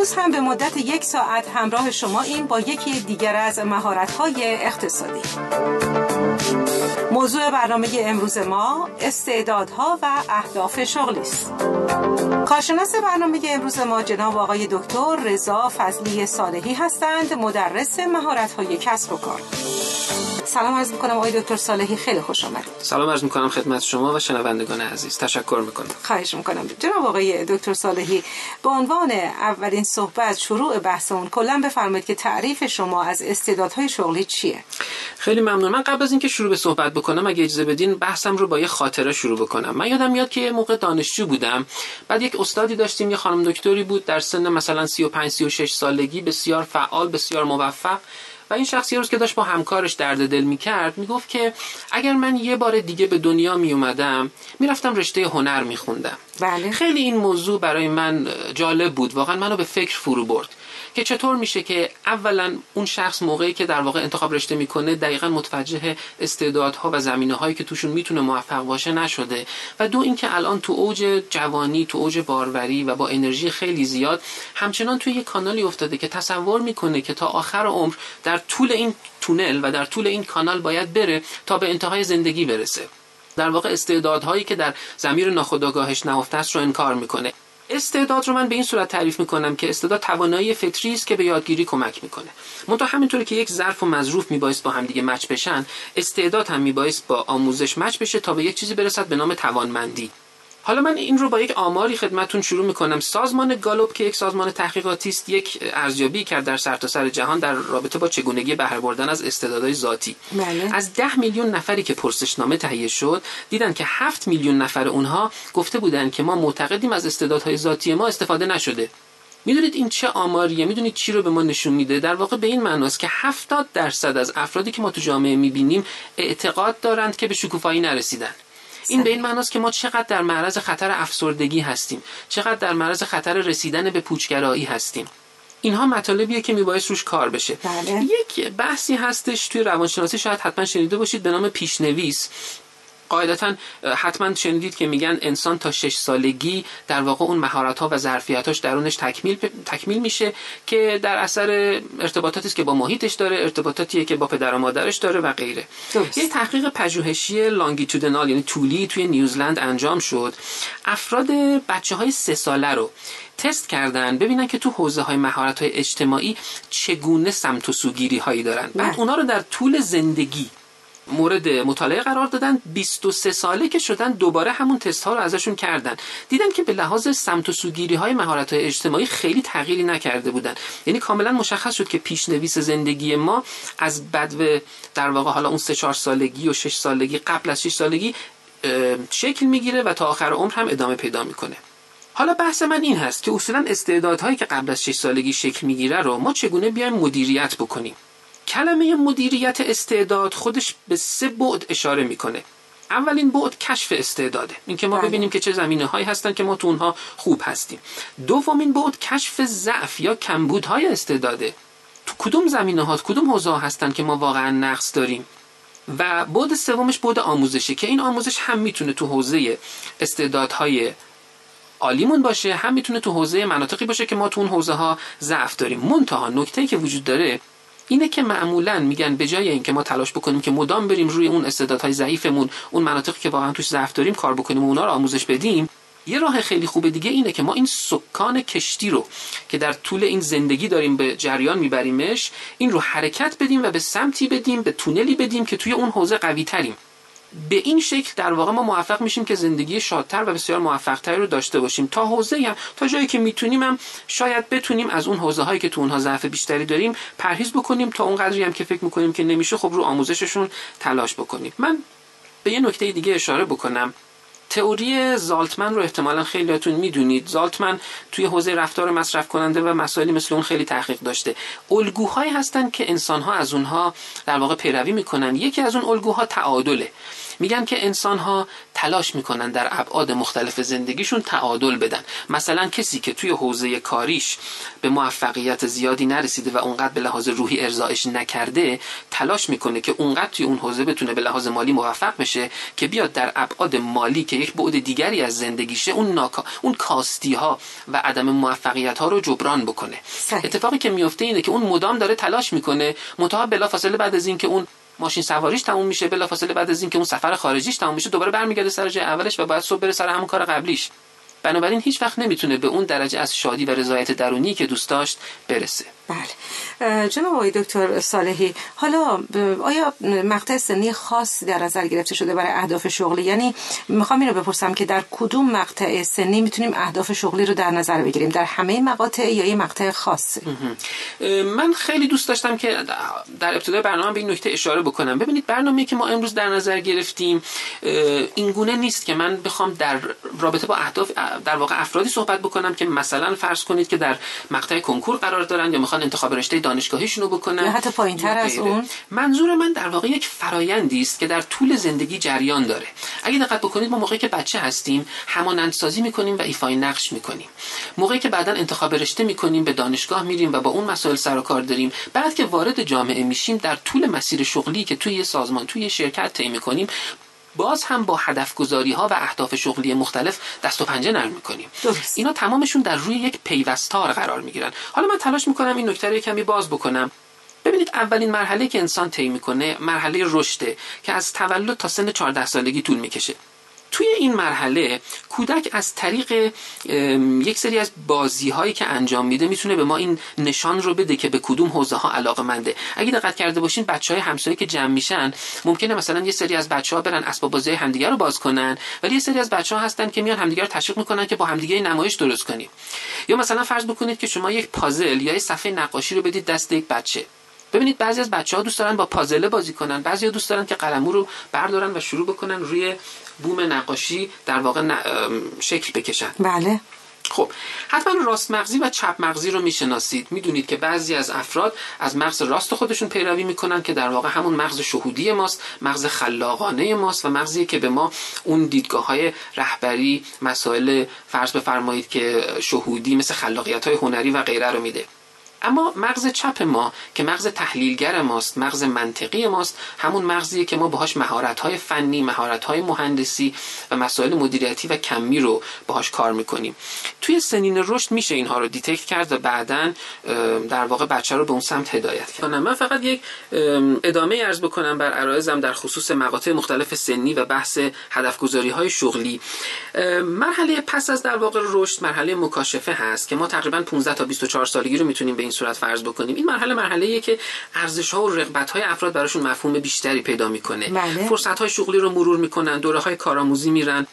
امروز هم به مدت یک ساعت همراه شما این با یکی دیگر از مهارت‌های اقتصادی. موضوع برنامه امروز ما استعدادها و اهداف شغلی است کارشناس برنامه امروز ما جناب آقای دکتر رضا فضلی صالحی هستند مدرس مهارت‌های کسب و کار. سلام عرض می‌کنم آقای دکتر صالحی. خیلی خوش آمد سلام عرض می‌کنم خدمت شما و شنوندگان عزیز. تشکر می‌کنم. خواهش می‌کنم. جناب آقای دکتر صالحی به عنوان اولین صحبت شروع بحثمون کلا بفرمایید که تعریف شما از استعدادهای شغلی چیه؟ خیلی ممنون. من قبل از اینکه شروع به صحبت بکنم اگه اجازه بدین بحثم رو با یه خاطره شروع بکنم. من یادم میاد که یه موقع دانشجو بودم. بعد یک استادی داشتیم یه خانم دکتری بود در سن مثلا 35 36 سالگی بسیار فعال بسیار موفق. و این شخص یه روز که داشت با همکارش درد دل می‌کرد می‌گفت که اگر من یه بار دیگه به دنیا میومدم می‌رفتم رشته هنر میخوندم. بله. خیلی این موضوع برای من جالب بود. واقعا منو به فکر فرو برد. که چطور میشه که اولا اون شخص موقعی که در واقع انتخاب رشته می‌کنه دقیقا متوجه استعدادها و زمینه هایی که توشون می‌تونه موفق باشه نشده. و دو اینکه الان تو اوج جوانی تو اوج باروری و با انرژی خیلی زیاد همچنان توی یه کانالی افتاده که تصور می‌کنه که تا آخر عمر در طول این تونل و در طول این کانال باید بره تا به انتهای زندگی برسه. در واقع استعدادهایی که در زمیر ناخودآگاهش نهفته است رو انکار می‌کنه. استعداد رو من به این صورت تعریف می‌کنم که استعداد توانایی فطری است که به یادگیری کمک می‌کنه. منتها همینطوری که یک ظرف و مظروف میبایست با همدیگه مچ بشن استعداد هم میبایست با آموزش مچ بشه تا به یک چیزی برسد به نام توانمندی. حالا من این رو با یک آماری خدمتون شروع می‌کنم. سازمان گالوب که یک سازمان تحقیقاتی است یک ارزیابی کرد در سرتاسر سر جهان در رابطه با چگونگی بهره بردن از استعدادهای ذاتی. بله. از ده میلیون نفری که پرسشنامه تهیه شد دیدن که هفت میلیون نفر اونها گفته بودن که ما معتقدیم از استعدادهای ذاتی ما استفاده نشده. می‌دونید این چه آماریه؟ می‌دونید چی رو به ما نشون میده؟ در واقع به این معناست که 70 درصد از افرادی که ما تو جامعه می‌بینیم اعتقاد دارند که به شکوفایی نرسیدن. این به این معناست که ما چقدر در معرض خطر افسردگی هستیم. چقدر در معرض خطر رسیدن به پوچگرایی هستیم. اینها مطالبیه که میبایست روش کار بشه. بله. یک بحثی هستش توی روانشناسی شاید حتما شنیده باشید به نام پیشنویس. قاعدتا حتما شنیدید که میگن انسان تا شش سالگی در واقع اون مهارت ها و ظرفیت هاش درونش تکمیل تکمیل میشه که در اثر ارتباطاتی است که با محیطش داره ارتباطاتیه که با پدر و مادرش داره و غیره. یه تحقیق پژوهشی لانگیتودنال یعنی طولی توی نیوزلند انجام شد. افراد بچه های سه ساله رو تست کردن ببینن که تو حوزه های مهارت های اجتماعی چگونه سمت و سوگیری هایی دارن. بعد اونا رو در طول زندگی مورد مطالعه قرار دادن. 23 ساله که شدن دوباره همون تست ها رو ازشون کردن. دیدن که به لحاظ سمت و سوگیری های مهارت های اجتماعی خیلی تغییری نکرده بودن. یعنی کاملا مشخص شد که پیشنویس زندگی ما از بدو در واقع حالا اون 3 4 سالگی و 6 سالگی قبل از 6 سالگی شکل می‌گیره و تا آخر عمر هم ادامه پیدا می‌کنه. حالا بحث من این هست که اصولا استعدادهایی که قبل از 6 سالگی شکل می‌گیره رو ما چگونه بیایم مدیریت بکنیم؟ کلمه مدیریت استعداد خودش به سه بعد اشاره می‌کنه. اولین بعد کشف استعداده اینکه ما بله. ببینیم که چه زمینه هایی هستن که ما تو اونها خوب هستیم. دومین بعد کشف ضعف یا کمبودهای استعداده. تو کدوم زمینه ها کدوم حوزه هستن که ما واقعا نقص داریم؟ و بعد سومش بعد آموزشه که این آموزش هم می‌تونه تو حوزه استعدادهای عالیمون باشه هم می‌تونه تو حوزه مناطقی باشه که ما تو اون حوزه ها ضعف داریم. منتها نکته که وجود داره اینه که معمولا میگن به جای اینکه ما تلاش بکنیم که مدام بریم روی اون استعدادهای ضعیفمون اون مناطقی که واقعا توش ضعف داریم کار بکنیم و اونا رو آموزش بدیم یه راه خیلی خوب دیگه اینه که ما این سکان کشتی رو که در طول این زندگی داریم به جریان میبریمش این رو حرکت بدیم و به سمتی بدیم به تونلی بدیم که توی اون حوزه قوی تریم به این شکل در واقع ما موفق میشیم که زندگی شادتر و بسیار موفقتری رو داشته باشیم. تا حوزه هم تا جایی که می‌تونیم هم شاید بتونیم از اون حوزه هایی که تو اونها ضعف بیشتری داریم پرهیز بکنیم تا اون قدری هم که فکر می‌کنیم که نمیشه خب رو آموزششون تلاش بکنیم. من به یه نکته دیگه اشاره بکنم. تئوری زالتمن رو احتمالا خیلیاتون می‌دونید. زالتمن توی حوزه رفتار مصرف کننده و مسائلی مثل اون خیلی تحقیق داشته. الگوهایی هستن که انسانها از اونها در واقع پیروی می‌کنن. یکی از اون الگوها تعادله. میگم که انسان ها تلاش می‌کنن در ابعاد مختلف زندگیشون تعادل بدن. مثلا کسی که توی حوزه کاریش به موفقیت زیادی نرسیده و اونقدر به لحاظ روحی ارزایش نکرده تلاش می‌کنه که اونقدر توی اون حوزه بتونه به لحاظ مالی موفق بشه که بیاد در ابعاد مالی که یک بعد دیگری از زندگیشه اون ناکا... اون کاستی ها و عدم موفقیت ها رو جبران بکنه. اتفاقی که میفته اینه که اون مدام داره تلاش می‌کنه متها بلافاصله بعد از اینکه اون ماشین سواریش تموم میشه بلافاصله بعد از اینکه اون سفر خارجیش تموم میشه دوباره برمیگرده سر جای اولش و باید صبح بره سر همون کار قبلیش. بنابراین هیچ وقت نمی‌تونه به اون درجه از شادی و رضایت درونی که دوست داشت برسه. بله. جناب آقای دکتر صالحی حالا آیا مقطع سنی خاص در نظر گرفته شده برای اهداف شغلی؟ یعنی می‌خوام اینو بپرسم که در کدوم مقطع سنی می‌تونیم اهداف شغلی رو در نظر بگیریم؟ در همه مقاطع یا یه مقطع خاصی من خیلی دوست داشتم که در ابتدای برنامه به این نکته اشاره بکنم. ببینید برنامه‌ای که ما امروز در نظر گرفتیم این گونه نیست که من بخوام در رابطه با اهداف در واقع افرادی صحبت بکنم که مثلا فرض کنید که در مقطع کنکور قرار دارن یا می‌خوان انتخاب رشته دانشگاهیشون رو بکنن. یا حتی پایینتر از اون. منظور من در واقع یک فرایندی است که در طول زندگی جریان داره. اگه دقت بکنید ما موقعی که بچه هستیم همانندسازی می‌کنیم و ایفای نقش می‌کنیم. موقعی که بعدا انتخاب رشته می‌کنیم به دانشگاه میریم و با اون مسائل سر و کار داریم. بعد که وارد جامعه میشیم در طول مسیر شغلی که توی سازمان توی شرکت طی می‌کنیم باز هم با هدف گذاری ها و اهداف شغلی مختلف دست و پنجه نرم می‌کنیم. درست. اینا تمامشون در روی یک پیوستار قرار می‌گیرن. حالا من تلاش می‌کنم این نکته رو کمی باز بکنم. ببینید اولین مرحله که انسان طی می‌کنه مرحله رشده که از تولد تا سن 14 سالگی طول می‌کشه. توی این مرحله کودک از طریق یک سری از بازی هایی که انجام میده می‌تونه به ما این نشان رو بده که به کدوم حوزه ها علاقه منده اگه دقت کرده باشین بچه های همسایه که جمع میشن ممکنه مثلا یه سری از بچه ها برن اسباب بازی همدیگه رو باز کنن ولی یه سری از بچه ها هستن که میان همدیگه رو تشویق می‌کنن که با همدیگه نمایش درست کنیم. یا مثلا فرض بکنید که شما یک پازل یا یک صفحه نقاشی رو بدید دست یک بچه. ببینید بعضی از بچه ها دوست دارن با پازله بازی کنن بعضی ها دوست دارن که قلمو رو بردارن و شروع بکنن روی بوم نقاشی در واقع شکل بکشن. بله. خب حتما راست مغزی و چپ مغزی رو می‌شناسید. می‌دونید که بعضی از افراد از مغز راست خودشون پیروی می‌کنن که در واقع همون مغز شهودی ماست مغز خلاقانه ماست و مغزی که به ما اون دیدگاه های رهبری مسائل فرض بفرمایید که شهودی مثل خلاقیت های هنری و غیره رو میده. اما مغز چپ ما که مغز تحلیلگر ماست مغز منطقی ماست همون مغزیه که ما باهاش مهارت فنی مهارت مهندسی و مسائل مدیریتی و کمی رو باهاش کار می‌کنیم. توی سنین رشد میشه اینها رو detect کرد و بعدا در واقع بچه رو به اون سمت هدایت کنم. من فقط یک ادامه ارز بکنم بر عرایزم در خصوص مقاطع مختلف سنی و بحث هدف گذاری های شغلی مرحله پس از در واقع رشد مرحله مکاشفه هست که ما تقریبا 15 تا 24 سالگی رو می‌تونیم به صورت فرض بکنیم. این مرحله مرحله ایه که ارزش ها و رغبت های افراد براشون مفهوم بیشتری پیدا می‌کنه. بله. فرصت های شغلی رو مرور می‌کنن دوره های کارآموزی میرن.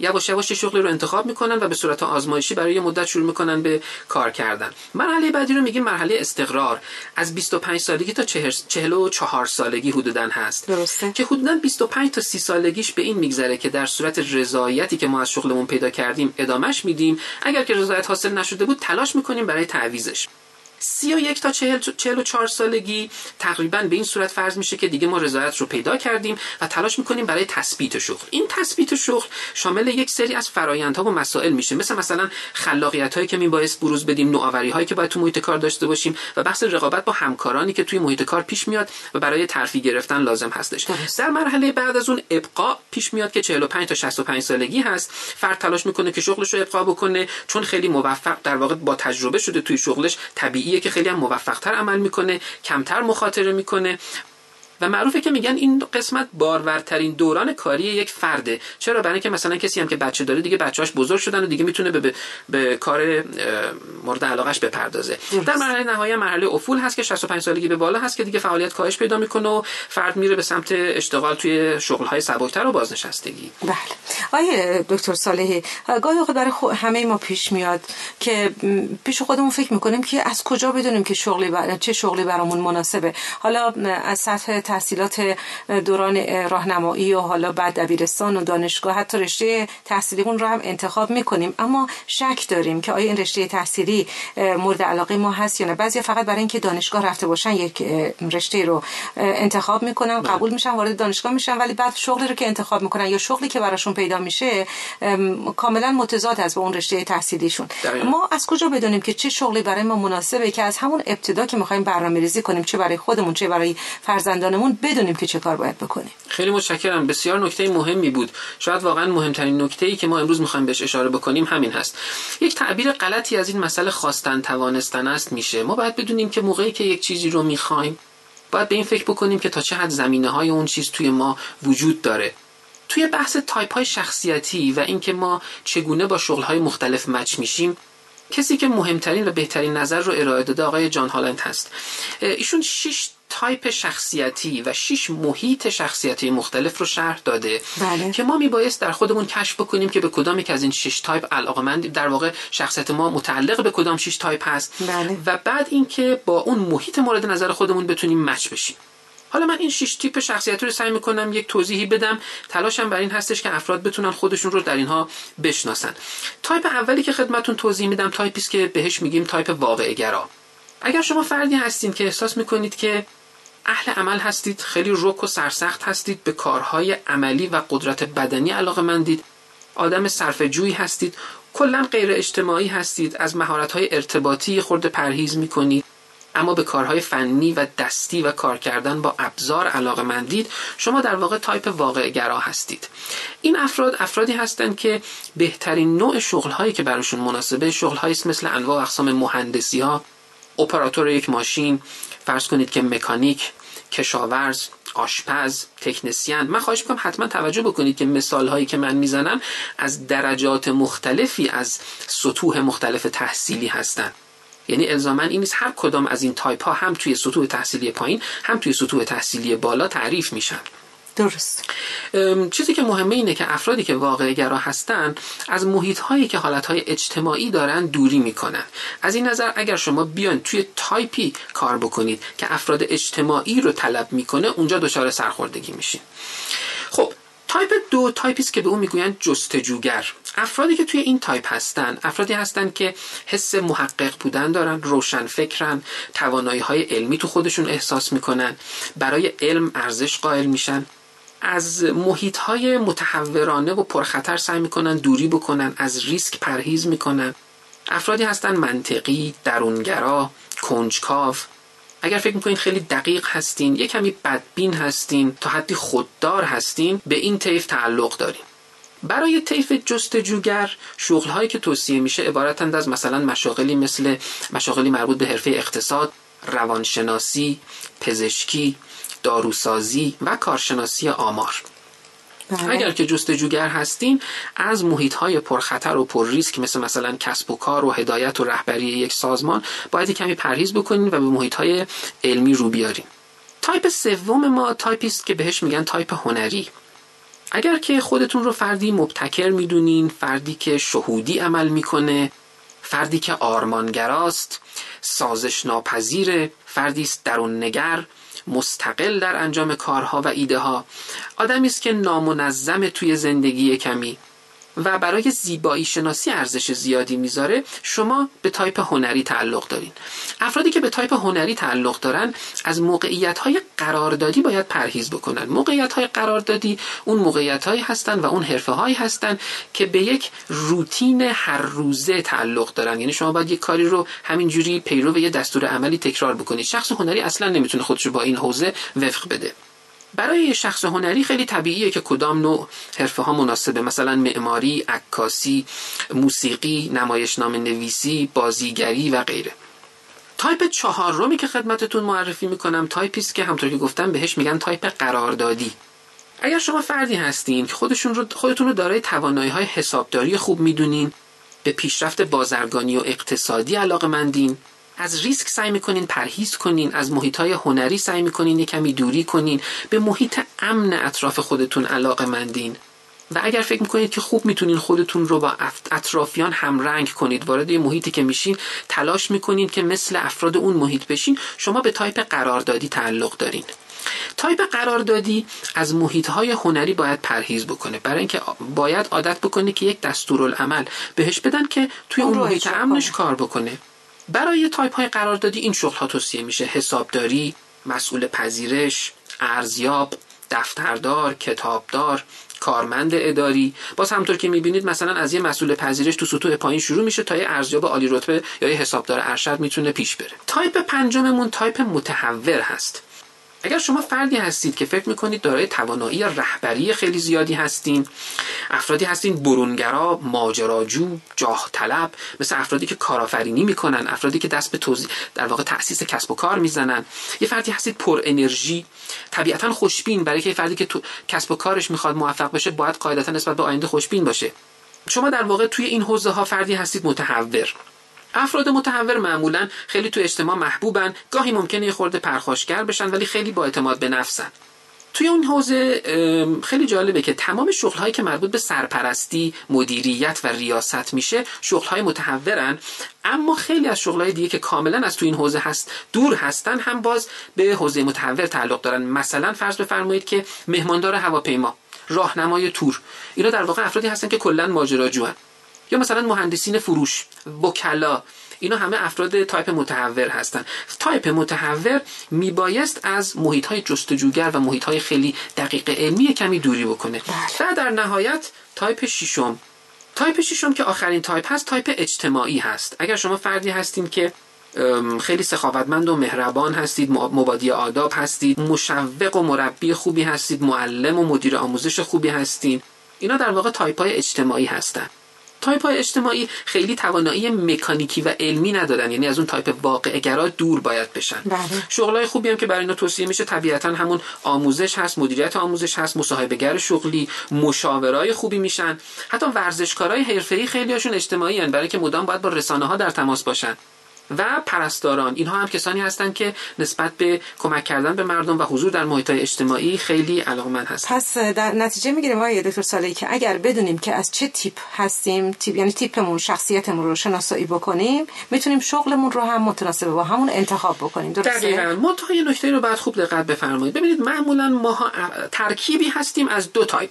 یواش یواش شغلی رو انتخاب می‌کنن و به صورت آزمایشی برای یه مدت شروع می‌کنن به کار کردن. مرحله بعدی رو میگیم مرحله استقرار. از 25 سالگی تا 44 سالگی حدودا هست. درسته. که حدودا 25 تا 30 سالگیش به این میگذره که در صورت رضایتی که ما از شغلمون پیدا کردیم ادامش میدیم. اگر که رضایت حاصل نشده بود تلاش می‌کنیم برای تعویزش سی و یک تا چهل, چهل و چهار سالگی. تقریبا به این صورت فرض میشه که دیگه ما رضایت رو پیدا کردیم و تلاش می‌کنیم برای تثبیت شغل. این تثبیت شغل شامل یک سری از فرایندها و مسائل میشه. مثل مثلا خلاقیت هایی که میبایست بروز بدیم نوآوری هایی که باید تو محیط کار داشته باشیم و بحث رقابت با همکارانی که توی محیط کار پیش میاد و برای ترفیع گرفتن لازم هستش. در مرحله بعد از اون ابقا پیش میاد که 45 تا 65 سالگی هست. فرد تلاش می‌کنه که شغلش رو ابقا بکنه چون خیلی موفق در واقع با تجربه شده توی شغلش طبیعی که خیلی هم موفقتر عمل می‌کنه کمتر مخاطره می‌کنه. و معروفه که میگن این قسمت بارورترین دوران کاری یک فرده. چرا؟ برای اینکه مثلا کسی هم که بچه داره دیگه بچه‌هاش بزرگ شدن و دیگه می‌تونه به, به, کار مورد علاقش بپردازه. در مرحله نهایی مرحله افول هست که 65 سالگی به بالا هست که دیگه فعالیت کاهش پیدا می‌کنه و فرد میره به سمت اشتغال توی شغل‌های سبکتر و بازنشستگی. بله. آیه دکتر صالحی گاهی اوقات برای همه ما پیش میاد که پیش خودمون فکر می‌کنیم که از کجا بدونیم که شغلی بر... چه شغلی برامون مناسبه. حالا از سطح تحصیلات دوران راهنمایی و حالا بعد دبیرستان و دانشگاه حتی رشته تحصیلی اون رو هم انتخاب می‌کنیم. اما شک داریم که آیا این رشته تحصیلی مورد علاقه ما هست یا نه. بعضی فقط برای اینکه دانشگاه رفته باشن یک رشته رو انتخاب می‌کنن بله. قبول میشن وارد دانشگاه میشن ولی بعد شغلی رو که انتخاب می‌کنن یا شغلی که براشون پیدا میشه کاملا متضاد است با اون رشته تحصیلیشون. ما از کجا بدونیم که چه شغلی برای ما مناسبه که از همون ابتدا که می‌خوایم برنامه‌ریزی کنیم چه برای خودمون چه برای فرزندانمون بدونیم که چه کار باید بکنیم. خیلی متشکرم. بسیار نکته مهمی بود. شاید واقعا مهمترین نکته ای که ما امروز می‌خوایم بهش اشاره بکنیم همین هست. یک تعبیر غلطی از این مسئله خواستن توانستن است میشه. ما باید بدونیم که موقعی که یک چیزی رو می‌خوایم باید به این فکر بکنیم که تا چه حد زمینه های اون چیز توی ما وجود داره. توی بحث تایپ های شخصیتی و اینکه ما چگونه با شغل های مختلف match میشیم کسی که مهمترین و بهترین نظر رو ارائه داده آقای جان هالند هست. ایشون شش تایپ شخصیتی و شش محیط شخصیتی مختلف رو شرح داده بله. که ما میبایست در خودمون کشف بکنیم که به کدام یک از این شش تایپ علاقمند در واقع شخصیت ما متعلق به کدام شش تایپ هست. بله. و بعد اینکه با اون محیط مورد نظر خودمون بتونیم match بشیم. حالا من این شش تیپ شخصیت رو سعی می‌کنم یک توضیحی بدم. تلاشم بر این هستش که افراد بتونن خودشون رو در اینها بشناسن. تایپ اولی که خدمتون توضیح میدم تایپی است که بهش میگیم تایپ واقع گرا اگر شما فردی هستین که احساس می‌کنید که اهل عمل هستید خیلی رک و سرسخت هستید به کارهای عملی و قدرت بدنی علاقه مندید آدم صرف جویی هستید کلا غیر اجتماعی هستید از مهارت ارتباطی خورده پرهیز می‌کنید اما به کارهای فنی و دستی و کار کردن با ابزار علاقه مندید شما در واقع تایپ واقع گرا هستید. این افراد افرادی هستند که بهترین نوع شغل هایی که براشون مناسبه شغل هایی مثل انواع اقسام مهندسی ها اپراتور یک ماشین فرض کنید که مکانیک کشاورز آشپز تکنسین. من خواهش می‌کنم حتما توجه بکنید که مثال هایی که من می‌زنم از درجات مختلفی از سطوح مختلف تحصیلی هستند یعنی الزاما این نیست هر کدام از این تایپ ها هم توی سطوح تحصیلی پایین هم توی سطوح تحصیلی بالا تعریف میشن. درست. چیزی که مهمه اینه که افرادی که واقع گرا هستن از محیط هایی که حالت های اجتماعی دارن دوری می‌کنن. از این نظر اگر شما بیان توی تایپی کار بکنید که افراد اجتماعی رو طلب می‌کنه اونجا دچار سرخوردگی میشین. خب تایپ دو تایپی است که به اون می‌گویند جستجوگر. افرادی که توی این تایپ هستن افرادی هستن که حس محقق بودن دارن روشن فکرن توانایی های علمی تو خودشون احساس می‌کنن برای علم ارزش قائل میشن. از محیط های متهورانه و پرخطر سعی می‌کنن دوری بکنن از ریسک پرهیز می‌کنن. افرادی هستن منطقی درونگرا کنجکاو. اگر فکر می‌کنید خیلی دقیق هستین یه کمی بدبین هستین تا حدی خوددار هستین به این طیف تعلق دارین. برای طیف جستجوگر شغل هایی که توصیه میشه عبارتند از مثلا مشاغلی مثل مشاغلی مربوط به حرفه اقتصاد روانشناسی پزشکی داروسازی و کارشناسی آمار. بله. اگر که جستجوگر هستین از محیط های پرخطر و پر ریسک مثل مثلا کسب و کار و هدایت و رهبری یک سازمان باید کمی پرهیز بکنین و به محیط های علمی رو بیارین. تایپ سوم ما تایپی است که بهش میگن تایپ هنری. اگر که خودتون رو فردی مبتکر می‌دونین فردی که شهودی عمل می‌کنه فردی که آرمانگراست سازش ناپذیر فردی است درون نگر مستقل در انجام کارها و ایده ها آدمی است که نامنظم توی زندگی کمی. و برای زیبایی شناسی ارزش زیادی می‌ذاره شما به تایپ هنری تعلق دارین. افرادی که به تایپ هنری تعلق دارن از موقعیت های قراردادی باید پرهیز بکنن. موقعیت های قراردادی اون موقعیت هایی هستن و اون حرفه هایی هستن که به یک روتین هر روزه تعلق دارن. یعنی شما باید یک کاری رو همینجوری پیرو یه دستور عملی تکرار بکنید. شخص هنری اصلا نمی‌تونه خودش با این حوزه وفق بده. برای شخص هنری خیلی طبیعیه که کدام نوع حرفه ها مناسبه. مثلا معماری، عکاسی، موسیقی، نمایشنامه نویسی، بازیگری و غیره. تایپ چهارمی که خدمتتون معرفی می‌کنم. تایپی است که همطور که گفتم بهش میگن تایپ قراردادی. اگر شما فردی هستین که خودشون رو خودتون رو دارای توانایی های حسابداری خوب می‌دونین به پیشرفت بازرگانی و اقتصادی علاقه مندین از ریسک سعی می‌کنین پرهیز کنین از محیط های هنری سعی می‌کنین یه کمی دوری کنین. به محیط امن اطراف خودتون علاقه مندین و اگر فکر می‌کنید که خوب می‌تونین خودتون رو با اطرافیان همرنگ کنید وارد یه محیطی که میشین تلاش می‌کنین که مثل افراد اون محیط بشین شما به تایپ قراردادی تعلق دارین. تایپ قراردادی از محیط های هنری باید پرهیز بکنه. برای اینکه باید عادت بکنه که یک دستورالعمل بهش بدن که توی اون محیط امنش کار بکنه. برای تایپ های قراردادی این شغل ها توصیه میشه. حسابداری مسئول پذیرش ارزیاب دفتردار کتابدار کارمند اداری. باز همطور که می‌بینید مثلا از یه مسئول پذیرش تو سطوح پایین شروع میشه تا یه ارزیاب عالی رتبه یا یه حسابدار ارشد می‌تونه پیش بره. تایپ پنجممون تایپ متحور هست. اگر شما فردی هستید که فکر می‌کنید دارای توانایی رهبری خیلی زیادی هستین افرادی هستین برونگرا ماجراجو جاه طلب مثل افرادی که کارآفرینی می‌کنن افرادی که دست به توضیح در واقع تاسیس کسب و کار می‌زنن. یه فردی هستید پر انرژی طبیعتا خوشبین برای که فردی که تو کسب و کارش می‌خواد موفق بشه باید قاعدتا نسبت به آینده خوشبین باشه. شما در واقع توی این حوزه ها فردی هستید متحور. افراد متحور معمولا خیلی تو اجتماع محبوبن گاهی ممکنه یه خورده پرخاشگر بشن ولی خیلی با اعتماد به نفسن. توی اون حوزه خیلی جالبه که تمام شغل هایی که مربوط به سرپرستی، مدیریت و ریاست میشه شغل های متحورن اما خیلی از شغل های دیگه که کاملا از توی این حوزه هست دور هستن هم باز به حوزه متهور تعلق دارن. مثلا فرض بفرمایید که مهماندار هواپیما راهنمای تور. اینا در واقع افرادی هستن که کلا ماجراجوان. یا مثلا مهندسین فروش وکلا اینا همه افراد تایپ متحور هستن. تایپ متحور میبایست از محیط های جستجوگر و محیط های خیلی دقیق علمی کمی دوری بکنه. بله. و در نهایت تایپ ششم. تایپ ششم که آخرین تایپ هست تایپ اجتماعی هست. اگر شما فردی هستین که خیلی سخاوتمند و مهربان هستید مبادی آداب هستید مشوق و مربی خوبی هستید معلم و مدیر آموزش خوبی هستین اینا در واقع تایپ های اجتماعی هستن. تایپ های اجتماعی خیلی توانایی مکانیکی و علمی ندارن. یعنی از اون تایپ واقع گرا دور باید بشن. بله. شغلای خوبی هم که برای اینا توصیه میشه طبیعتا همون آموزش هست مدیریت آموزش هست مصاحبهگر شغلی مشاورای خوبی میشن. حتی ورزشکارای حرفه‌ای خیلی هاشون اجتماعی هستن برای که مدام باید با رسانه ها در تماس باشن. و پرستاران. اینها هم کسانی هستند که نسبت به کمک کردن به مردم و حضور در محیط اجتماعی خیلی علاقمند هستند. پس در نتیجه می‌گیریم آقای دکتر صالحی که اگر بدونیم که از چه تیپ هستیم تیپ یعنی تیپمون شخصیتمون رو شناسایی بکنیم می‌تونیم شغلمون رو هم متناسب با همون انتخاب بکنیم. درسته؟ دقیقاً. منتها نکته رو بعد خوب دقت بفرمایید. ببینید معمولا ما ترکیبی هستیم از دو تایپ.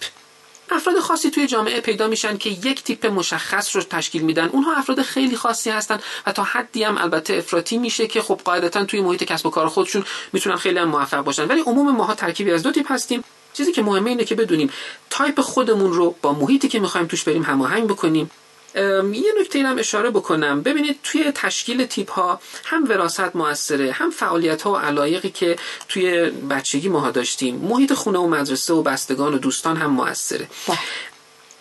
افراد خاصی توی جامعه پیدا میشن که یک تیپ مشخص رو تشکیل میدن. اونها افراد خیلی خاصی هستن و تا حدی هم البته افراطی میشه که خب قاعدتا توی محیط کسب و کار خودشون می‌تونن خیلی هم موفق باشن. ولی عموم ماها ترکیبی از دو تیپ هستیم. چیزی که مهمه اینه که بدونیم تایپ خودمون رو با محیطی که می‌خوایم توش بریم هماهنگ بکنیم. یه نکته هم اشاره بکنم. ببینید توی تشکیل تیپ ها هم وراثت موثره هم فعالیت ها و علایقی که توی بچگی ماها داشتیم. محیط خونه و مدرسه و بستگان و دوستان هم موثره.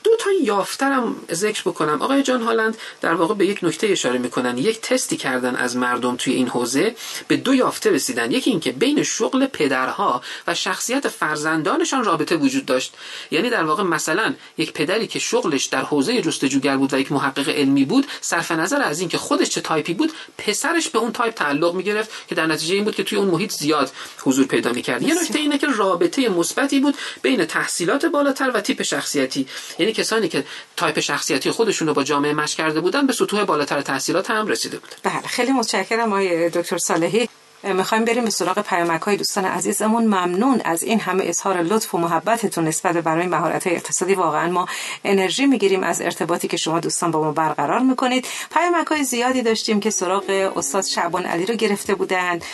دو تا یافته رم ذکر بکنم. آقای جان هالند در واقع به یک نکته اشاره می‌کنن. یک تستی کردن از مردم توی این حوزه به دو یافته رسیدن. یکی اینکه بین شغل پدرها و شخصیت فرزندانشان رابطه وجود داشت. یعنی در واقع مثلا یک پدری که شغلش در حوزه جستجوگر بود و یک محقق علمی بود صرف نظر از اینکه خودش چه تایپی بود پسرش به اون تایپ تعلق می‌گرفت که در نتیجه این بود که توی اون محیط زیاد حضور پیدا می‌کرد. یه نکته اینه که رابطه مثبتی بود بین تحصیلات بالاتر و تیپ شخصیتی. یعنی کسانی که تایپ شخصیتی خودشون رو با جامعه match کرده بودن به سطوح بالاتر تحصیلات هم رسیده بود بله خیلی متشکرم آقای دکتر صالحی. می‌خوایم بریم به سراغ پیامک های دوستان عزیزمون. ممنون از این همه اظهار لطف و محبتتون نسبت برای مهارت های اقتصادی. واقعا ما انرژی می‌گیریم از ارتباطی که شما دوستان با ما برقرار می‌کنید. پیامک های زیادی داشتیم که سراغ استاد شعبانعلی رو گرفته بودند.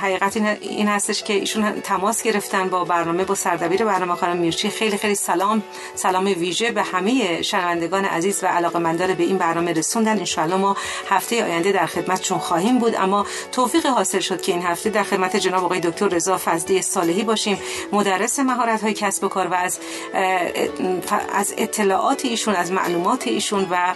حقیقت این هستش که ایشون تماس گرفتن با برنامه با سردبیر برنامه خانم میرچی. خیلی خیلی سلام. سلام ویژه به همه شنوندگان عزیز و علاقمندان به این برنامه رسوندن. ان ما هفته آینده در خدمتشون خواهیم بود. اما توفیق حاصل شد که این هفته در خدمت جناب آقای دکتر رضا فضلی صالحی باشیم. مدرس مهارت های کسب و کار و از از اطلاعات ایشون از معلومات ایشون و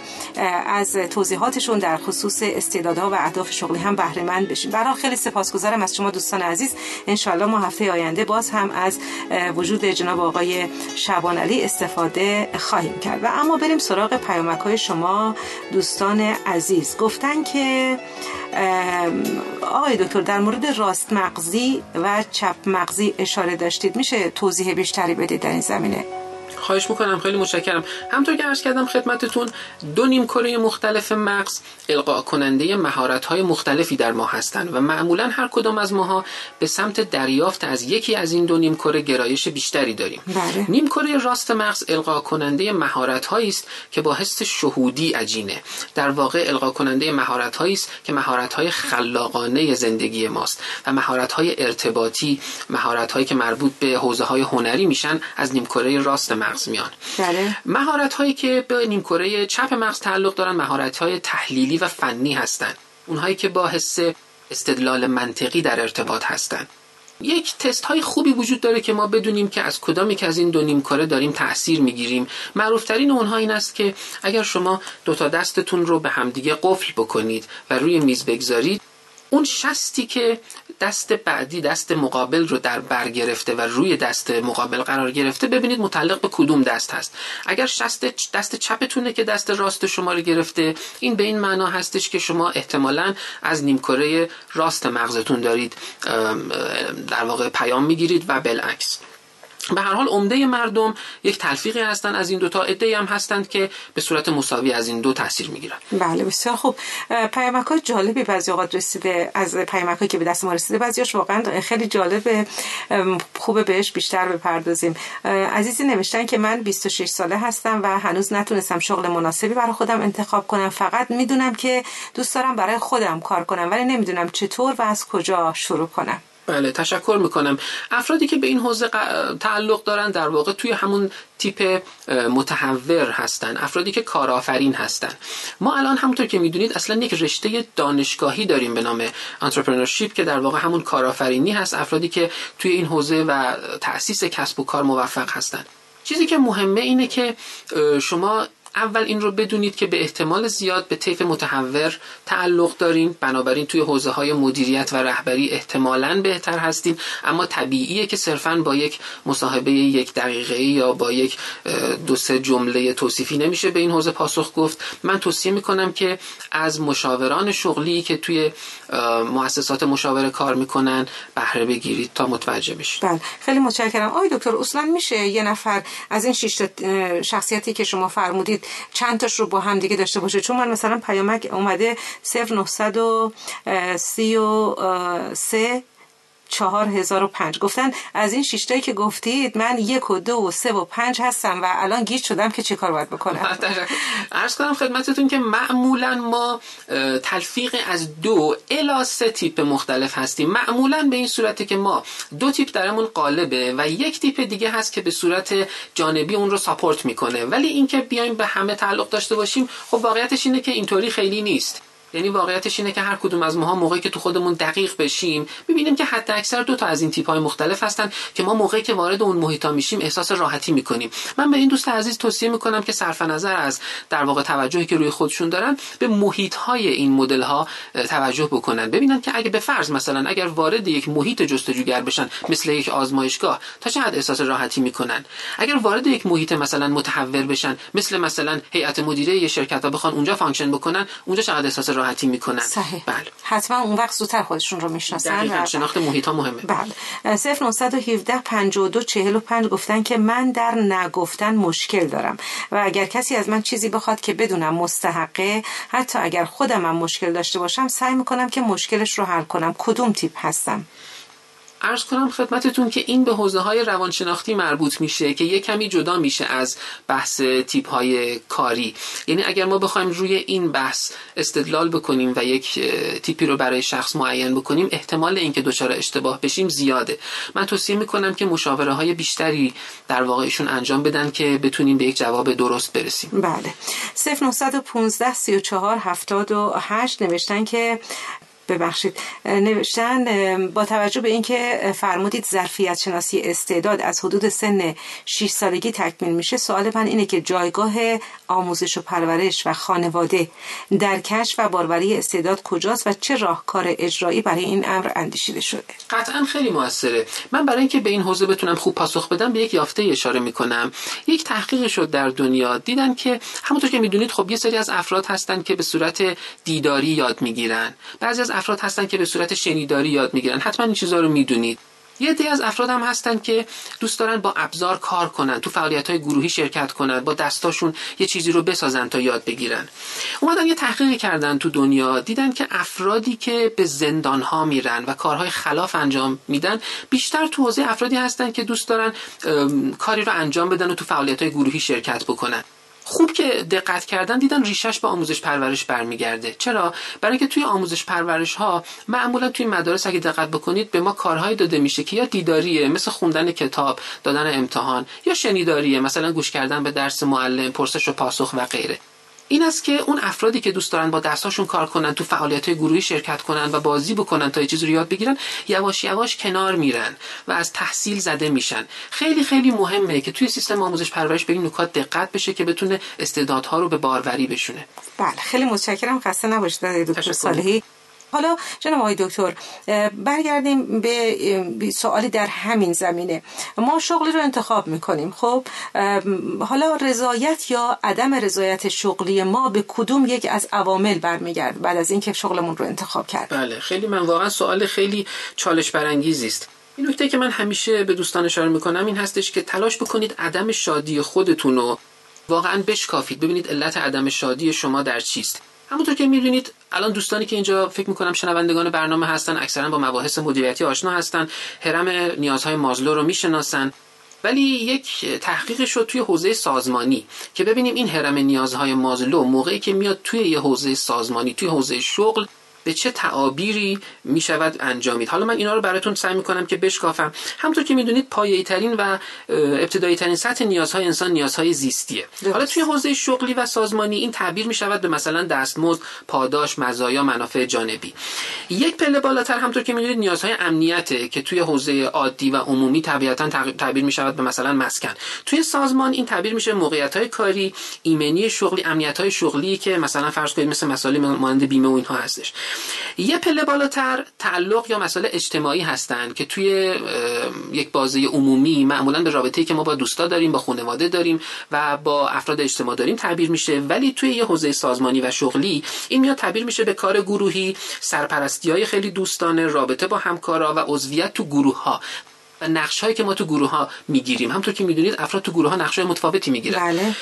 از توضیحاتشون در خصوص استعدادها و اهداف شغلی هم بهره مند بشیم برای خیلی سپاسگزارم از شما دوستان عزیز. ان ما هفته آینده باز هم از وجود جناب آقای شبان علی استفاده خواهیم کرد. و اما بریم سراغ پیامک های شما دوستان عزیز. گفتن که آقای دکتر در مورد راست مغزی و چپ مغزی اشاره داشتید. میشه توضیح بیشتری بدید در این زمینه؟ خواهش می‌کنم خیلی متشکرم. همطور که عرض کردم خدمتتون دو نیم کره مختلف مغز القا کننده مهارت های مختلفی در ما هستند و معمولا هر کدام از ماها به سمت دریافت از یکی از این دو نیم کره گرایش بیشتری داریم. بله. نیم کره راست مغز القا کننده مهارت است که با حس شهودی عجینه. در واقع القا کننده مهارت است که مهارت های خلاقانه زندگی ماست و مهارت های ارتباطی مهارت هایی که مربوط به حوزه های هنری میشن از نیم کره راست مغز. میان. بله. مهارت هایی که به نیمکره چپ مغز تعلق دارن مهارت های تحلیلی و فنی هستند اونهایی که با حس استدلال منطقی در ارتباط هستند یک تست های خوبی وجود داره که ما بدونیم که از کدامی که از این دو نیمکاره داریم تاثیر می‌گیریم. معروفترین اونها این است که اگر شما دوتا دستتون رو به همدیگه قفل بکنید و روی میز بگذارید اون شستی که دست بعدی دست مقابل رو در بر گرفته و روی دست مقابل قرار گرفته ببینید متعلق به کدوم دست هست. اگر شست دست چپتونه که دست راست شما رو گرفته این به این معنا هستش که شما احتمالا از نیمکره راست مغزتون دارید در واقع پیام می‌گیرید و بالعکس. به هر حال عمده مردم یک تلفیقی هستند از این دو تا عده هم هستند که به صورت مساوی از این دو تاثیر می‌گیرن. بله بسیار خوب. پیامک های جالبی بعضی اوقات رسیده از پیامک که به دست ما رسیده. بعضیاش واقعا خیلی جالبه خوبه بهش بیشتر بپردازیم. عزیزی نوشتن که من 26 ساله هستم و هنوز نتونستم شغل مناسبی برای خودم انتخاب کنم. فقط می‌دونم که دوست دارم برای خودم کار کنم ولی نمی‌دونم چطور و از کجا شروع کنم. بله تشکر می‌کنم. افرادی که به این حوزه تعلق دارن در واقع توی همون تیپ متحور هستن افرادی که کارآفرین هستن. ما الان همونطور که می‌دونید اصلا یک رشته دانشگاهی داریم به نام entrepreneurship که در واقع همون کارآفرینی هست افرادی که توی این حوزه و تأسیس کسب و کار موفق هستن. چیزی که مهمه اینه که شما اول این رو بدونید که به احتمال زیاد به تیپ متهور تعلق دارین. بنابراین توی حوزه های مدیریت و رهبری احتمالا بهتر هستین. اما طبیعیه که صرفا با یک مصاحبه یک دقیقه یا با یک دو سه جمله توصیفی نمیشه به این حوزه پاسخ گفت. من توصیه می‌کنم که از مشاوران شغلی که توی مؤسسات مشاوره کار می‌کنن بهره بگیرید تا متوجه بشید. بله. خیلی متشکرم. آقای دکتر اصلا میشه یه نفر از این شش شخصیتی که شما فرمودید چند تاش رو با هم دیگه داشته باشه. چون من مثلا پیامک اومده 0933 چهار هزار و پنج. گفتن از این شیشتایی که گفتید من یک و دو و سه و پنج هستم و الان گیج شدم که چه کار باید بکنم. ارز کنم خدمتتون که معمولا ما تلفیق از دو الا سه تیپ مختلف هستیم. معمولا به این صورته که ما دو تیپ درمون قالبه و یک تیپ دیگه هست که به صورت جانبی اون رو ساپورت می‌کنه. ولی اینکه بیایم به همه تعلق داشته باشیم خب واقعیتش اینه که اینطوری خیلی نیست. یعنی واقعیتش اینه که هر کدوم از ماها موقعی که تو خودمون دقیق بشیم می‌بینیم که حتی اکثر دو تا از این تیپ های مختلف هستن که ما موقعی که وارد اون محیطا میشیم احساس راحتی می‌کنیم. من به این دوست عزیز توصیه می‌کنم که صرف نظر از در واقع توجهی که روی خودشون دارن به محیط های این مدل ها توجه بکنن. ببینن که اگه به فرض مثلا اگر وارد یک محیط جستجوگر بشن مثل یک آزمایشگاه تا چه حد احساس راحتی می‌کنن؟ اگر وارد یک محیط مثلا متهور بشن مثل مثلا هیئت مدیره یه شرکت ها بخوان اونجا function بکنن اونجا چقدر احساس می‌کنن. صحیح. بله. حتما اون وقت زودتر خودشون رو می‌شناسن. و شناخت محیط ها مهمه. بله. 0917 52 45 گفتن که من در نه گفتن مشکل دارم و اگر کسی از من چیزی بخواد که بدونم مستحقه حتی اگر خودم هم مشکل داشته باشم سعی می‌کنم که مشکلش رو حل کنم. کدوم تیپ هستم؟ ارز کنم خدمتتون که این به حوزه های روانشناختی مربوط میشه که یه کمی جدا میشه از بحث تیپ های کاری. یعنی اگر ما بخوایم روی این بحث استدلال بکنیم و یک تیپی رو برای شخص معین بکنیم احتمال اینکه دچار اشتباه بشیم زیاده. من توصیه می‌کنم که مشاوره های بیشتری در واقعشون انجام بدن که بتونیم به یک جواب درست برسیم. بله. 0915 34 78 نوشتن که ببخشید. نوشتن با توجه به اینکه فرمودید ظرفیت شناسی استعداد از حدود سن 6 سالگی تکمیل میشه سوال من اینه که جایگاه آموزش و پرورش و خانواده در کشف و باروری استعداد کجاست و چه راهکار اجرایی برای این امر اندیشیده شده؟ قطعا خیلی موثره. من برای اینکه به این حوزه بتونم خوب پاسخ بدم به یک یافته اشاره می‌کنم. یک تحقیق شد در دنیا دیدن که همونطور که می‌دونید خب یه سری از افراد هستن که به صورت دیداری یاد می‌گیرن. بعضی از افراد هستن که به صورت شنیداری یاد می‌گیرن. حتما این چیزها رو می‌دونید. یه دی از افراد هم هستن که دوست دارن با ابزار کار کنن تو فعالیت های گروهی شرکت کنن با دستاشون یه چیزی رو بسازن تا یاد بگیرن. اومدن یه تحقیقی کردن تو دنیا دیدن که افرادی که به زندان ها میرن و کارهای خلاف انجام میدن بیشتر تو حوزه افرادی هستن که دوست دارن کاری رو انجام بدن و تو فعالیت های گروهی شرکت بکنن. خوب که دقت کردن دیدن ریشش به آموزش پرورش برمیگرده. چرا؟ برای اینکه توی آموزش پرورش ها معمولا توی مدارس اگه دقت بکنید به ما کارهایی داده میشه که یا دیداریه مثل خوندن کتاب دادن امتحان یا شنیداریه مثلا گوش کردن به درس معلم پرسش و پاسخ و غیره. این است که اون افرادی که دوست دارن با دستاشون کار کنن تو فعالیت گروهی شرکت کنن و بازی بکنن تا یه چیزی رو یاد بگیرن یواش یواش کنار میرن و از تحصیل زده میشن. خیلی خیلی مهمه که توی سیستم آموزش پرورش به این نکات دقت بشه که بتونه استعدادها رو به باروری بشونه. بله خیلی متشکرم. خسته نباشید دکتر صالحی. حالا جناب آقای دکتر برگردیم به سوالی در همین زمینه. ما شغلی رو انتخاب می‌کنیم خب؟ حالا رضایت یا عدم رضایت شغلی ما به کدوم یک از عوامل برمیگرد بعد از اینکه شغلمون رو انتخاب کرد؟ بله خیلی من واقعا سوال خیلی چالش برانگیزی است. این نکته که من همیشه به دوستان اشاره می‌کنم این هستش که تلاش بکنید عدم شادی خودتون رو واقعا بشکافید. ببینید علت عدم شادی شما در چیست. همونطور که می‌دونید الان دوستانی که اینجا فکر می‌کنم شنوندگان برنامه هستن اکثرا با مباحث مدیریتی آشنا هستن هرم نیازهای مازلو رو می‌شناسن. ولی یک تحقیق شد توی حوزه سازمانی که ببینیم این هرم نیازهای مازلو موقعی که میاد توی یه حوزه سازمانی توی حوزه شغل به چه تعابیری می شود انجامید. حالا من اینا رو براتون سعی می کنم که بشکافم. همونطور که می‌دونید پایه‌ای ترین و ابتدایی ترین سطح نیازهای انسان نیازهای زیستیه. حالا توی حوزه شغلی و سازمانی این تعبیر می شود به مثلا دستمزد پاداش مزایا منافع جانبی. یک پله بالاتر همونطور که می‌دونید نیازهای امنیته که توی حوزه عادی و عمومی طبیعتا تعبیر می شود به مثلا مسکن. توی سازمان این تعبیر میشه موقعیت های کاری ایمنی شغلی امنیت های شغلی که مثلا فرض کنید مثل مسائل مانند بیمه و اینها هستش. یه پله بالاتر تعلق یا مسائل اجتماعی هستند که توی یک بازی عمومی معمولا به رابطه‌ای که ما با دوستا داریم با خانواده داریم و با افراد اجتماع داریم تعبیر میشه. ولی توی یه حوزه سازمانی و شغلی این میاد تعبیر میشه به کار گروهی سرپرستی های خیلی دوستانه رابطه با همکارا و عضویت تو گروه ها و نقش هایی که ما تو گروه ها می‌گیریم. همطور که می‌دونید افراد تو گروه ها نقش های متفاوتی می‌گیرن. بله.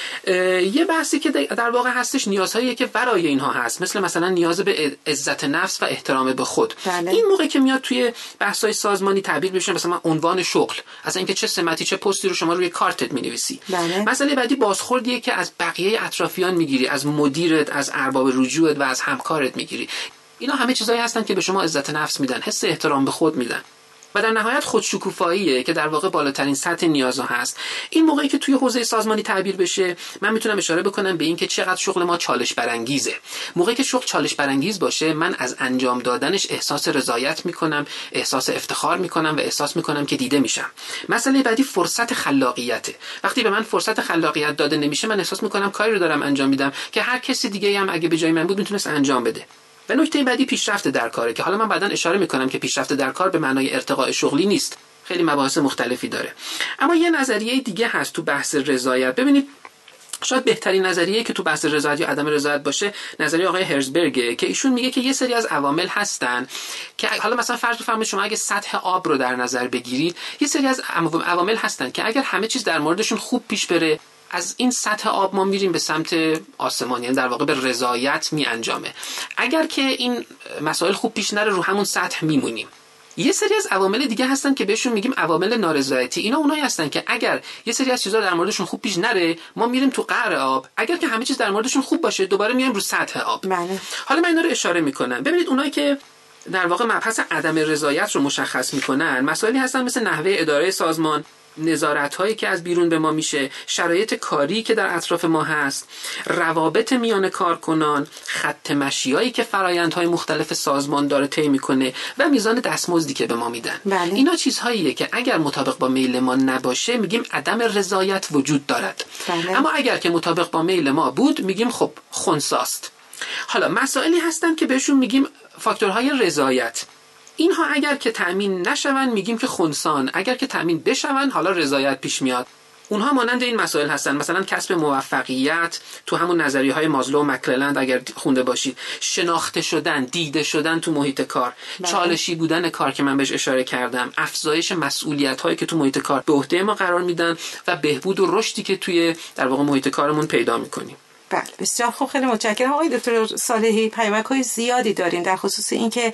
یه بحثی که در واقع هستش نیازهایی که ورای اینها هست. مثل مثلا نیاز به عزت نفس و احترام به خود. بله. این موقع که میاد توی بحث های سازمانی تعبیر بشه مثلا عنوان شغل. از اینکه چه سمتی چه پستی رو شما روی کارتت می‌نویسی. بله. مسئله بعدی بازخوردیه که از بقیه اطرافیان می‌گیری. از مدیرت از ارباب رجوعت و از همکارت می‌گیری. اینا همه چیزایی هستن که به شما عزت نفس میدن حس احترام به خود میدن. و در نهایت خودشکوفاییه که در واقع بالاترین سطح نیازها هست. این موقعی که توی حوزه سازمانی تعبیر بشه من می‌تونم اشاره بکنم به اینکه چقدر شغل ما چالش برانگیزه موقعی که شغل چالش برانگیز باشه من از انجام دادنش احساس رضایت می‌کنم احساس افتخار می‌کنم و احساس می‌کنم که دیده میشم. مسئله بعدی فرصت خلاقیته. وقتی به من فرصت خلاقیت داده نمیشه من احساس می‌کنم کاری رو دارم انجام میدم که هر کسی دیگه هم اگه به جای من بود می‌تونست انجام بده. و نکته بعدی پیشرفت در کاره که حالا من بعدا اشاره می‌کنم که پیشرفت در کار به معنای ارتقاء شغلی نیست. خیلی مباحث مختلفی داره. اما یه نظریه دیگه هست تو بحث رضایت. ببینید شاید بهترین نظریه که تو بحث رضایت یا عدم رضایت باشه نظریه آقای هرزبرگه که ایشون میگه که یه سری از عوامل هستن که حالا مثلا فرض بفرمایید شما اگه سطح آب رو در نظر بگیرید یه سری از عوامل هستن که اگر همه چیز در موردشون خوب پیش بره از این سطح آب ما میریم به سمت آسمان یعنی در واقع به رضایت می انجامه اگر که این مسائل خوب پیش نره رو همون سطح میمونیم. یه سری از عوامل دیگه هستن که بهشون میگیم عوامل نارضایتی. اینا اونایی هستن که اگر یه سری از چیزا در موردشون خوب پیش نره ما میریم تو قعر آب. اگر که همه چیز در موردشون خوب باشه دوباره میایم رو سطح آب. بله. حالا من اینا رو اشاره می‌کنم. ببینید اونایی که در واقع مبحث عدم رضایت رو مشخص می‌کنن مسائلی هستن مثل نحوه اداره سازمان نظارت هایی که از بیرون به ما میشه شرایط کاری که در اطراف ما هست روابط میان کارکنان خط مشیایی که فرایندهای مختلف سازمان داره طی می‌کنه و میزان دستمزدی که به ما میدن بله. اینا چیزهاییه که اگر مطابق با میل ما نباشه میگیم عدم رضایت وجود دارد بله. اما اگر که مطابق با میل ما بود میگیم خب خونساست حالا مسائلی هستن که بهشون میگیم فاکتورهای رضایت اینها اگر که تأمین نشون میگیم که خونسان. اگر که تأمین بشون حالا رضایت پیش میاد. اونها مانند این مسائل هستن. مثلا کسب موفقیت تو همون نظریه های مازلو و مکللند اگر خونده باشید. شناخته شدن دیده شدن تو محیط کار. بله. چالشی بودن کار که من بهش اشاره کردم. افزایش مسئولیت هایی که تو محیط کار به عهده ما قرار میدن و بهبود و رشدی که توی در واقع محیط کارمون پیدا می‌کنیم. بله بسیار خوب خیلی متشکرم. آقای دکتر صالحی پیامک های زیادی دارین در خصوص اینکه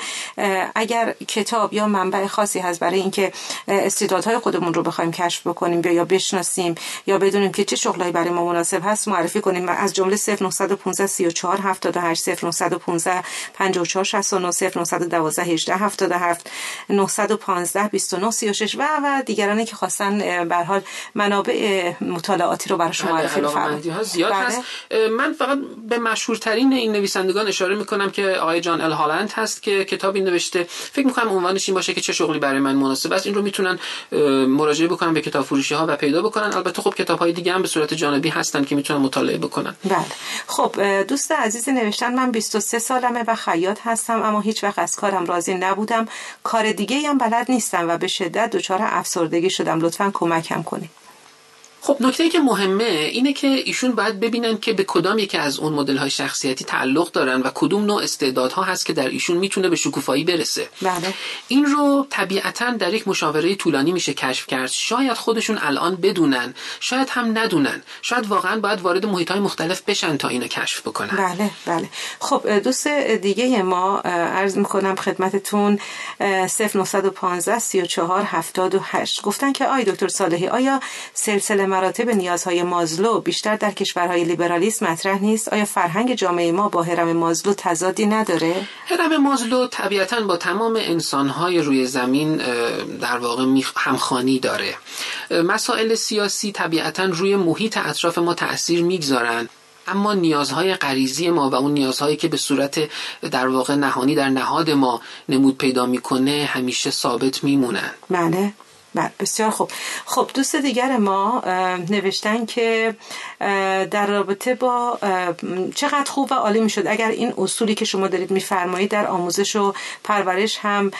اگر کتاب یا منبع خاصی هست برای اینکه استعدادهای خودمون رو بخوایم کشف بکنیم یا بشناسیم یا بدونیم که چه شغلایی برای ما مناسب هست معرفی کنیم. از جمله 0915 34 78 0915 54 69 0912 18 77 915 29 36 و و دیگرانی که خواستن به حال منابع مطالعاتی رو براشون بله، معرفی فرمایید زیاد بله. هست. من فقط به مشهورترین این نویسندگان اشاره می‌کنم که آقای جان ال هالند هست که کتابی نوشته. فکر می‌کنم عنوانش این باشه که چه شغلی برای من مناسب است. این رو می‌تونن مراجعه بکنن به کتاب فروشی ها و پیدا بکنن. البته خب کتاب های دیگه هم به صورت جانبی هستن که می‌تونن مطالعه بکنن. بله. خب دوست عزیز نوشتن من 23 سالمه و خیاط هستم اما هیچ وقت از کارم راضی نبودم. کار دیگه هم بلد نیستم و به شدت دچار افسردگی شدم. لطفا کمکم کنید. خب نکته ای که مهمه اینه که ایشون باید ببینن که به کدام یکی از اون مدل های شخصیتی تعلق دارن و کدوم نوع استعدادها هست که در ایشون می‌تونه به شکوفایی برسه. بله. این رو طبیعتا در یک مشاوره طولانی میشه کشف کرد. شاید خودشون الان بدونن شاید هم ندونن. شاید واقعا باید وارد محیط های مختلف بشن تا اینو کشف بکنن. بله بله. خب دوست دیگه ما عرض می‌کنم خدمتتون 0915 34 78 گفتن که آی دکتر صالحی آیا سلسله مراتب نیازهای مازلو بیشتر در کشورهای لیبرالیسم مطرح نیست. آیا فرهنگ جامعه ما با هرم مازلو تضادی نداره؟ هرم مازلو طبیعتا با تمام انسانهای روی زمین در واقع همخانی داره. مسائل سیاسی طبیعتا روی محیط اطراف ما تاثیر می‌گذارن. اما نیازهای غریزی ما و اون نیازهایی که به صورت در واقع نهانی در نهاد ما نمود پیدا می‌کنه همیشه ثابت میمونن. بله. بسیار خوب. خب دوست دیگر ما نوشتن که در رابطه با چقدر خوب و عالی می‌شد. اگر این اصولی که شما دارید میفرمایید در آموزش و پرورش هم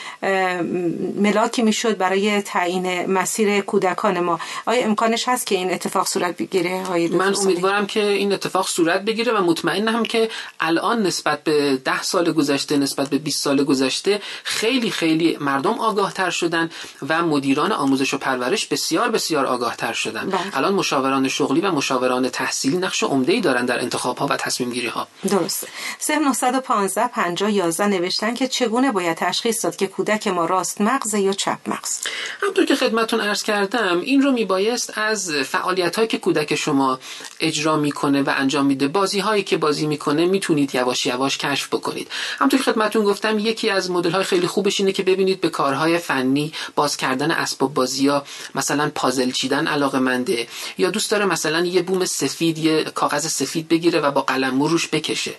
ملاکی می‌شد برای تعیین مسیر کودکان ما. آیا امکانش هست که این اتفاق صورت بگیره؟ من امیدوارم که این اتفاق صورت بگیره و مطمئنم که الان نسبت به ده سال گذشته نسبت به 20 سال گذشته خیلی خیلی مردم آگاه تر شدن و مدیران آموزش و پرورش بسیار بسیار آگاه تر شدن. بله. الان مشاوران شغلی و مشاوران تحصیلی نقش عمده ای دارن در انتخاب ها و تصمیم گیری ها درسته 0915 50 11 نوشتن که چگونه باید تشخیص داد که کودک ما راست مغز یا چپ مغز؟ همونطور که خدمتون عرض کردم این رو میبایست از فعالیت هایی که کودک شما اجرا می‌کنه و انجام میده بازی هایی که بازی می‌کنه می‌تونید یواش یواش کشف بکنید. همونطور که خدمتون گفتم یکی از مدل های خیلی خوبش اینه که ببینید به کارهای فنی باز کردن اسباب بازی ها مثلا پازل چیدن علاقه منده. یا دوست داره مثلا یه بوم سفید یه کاغذ سفید بگیره و با قلم روش بکشه.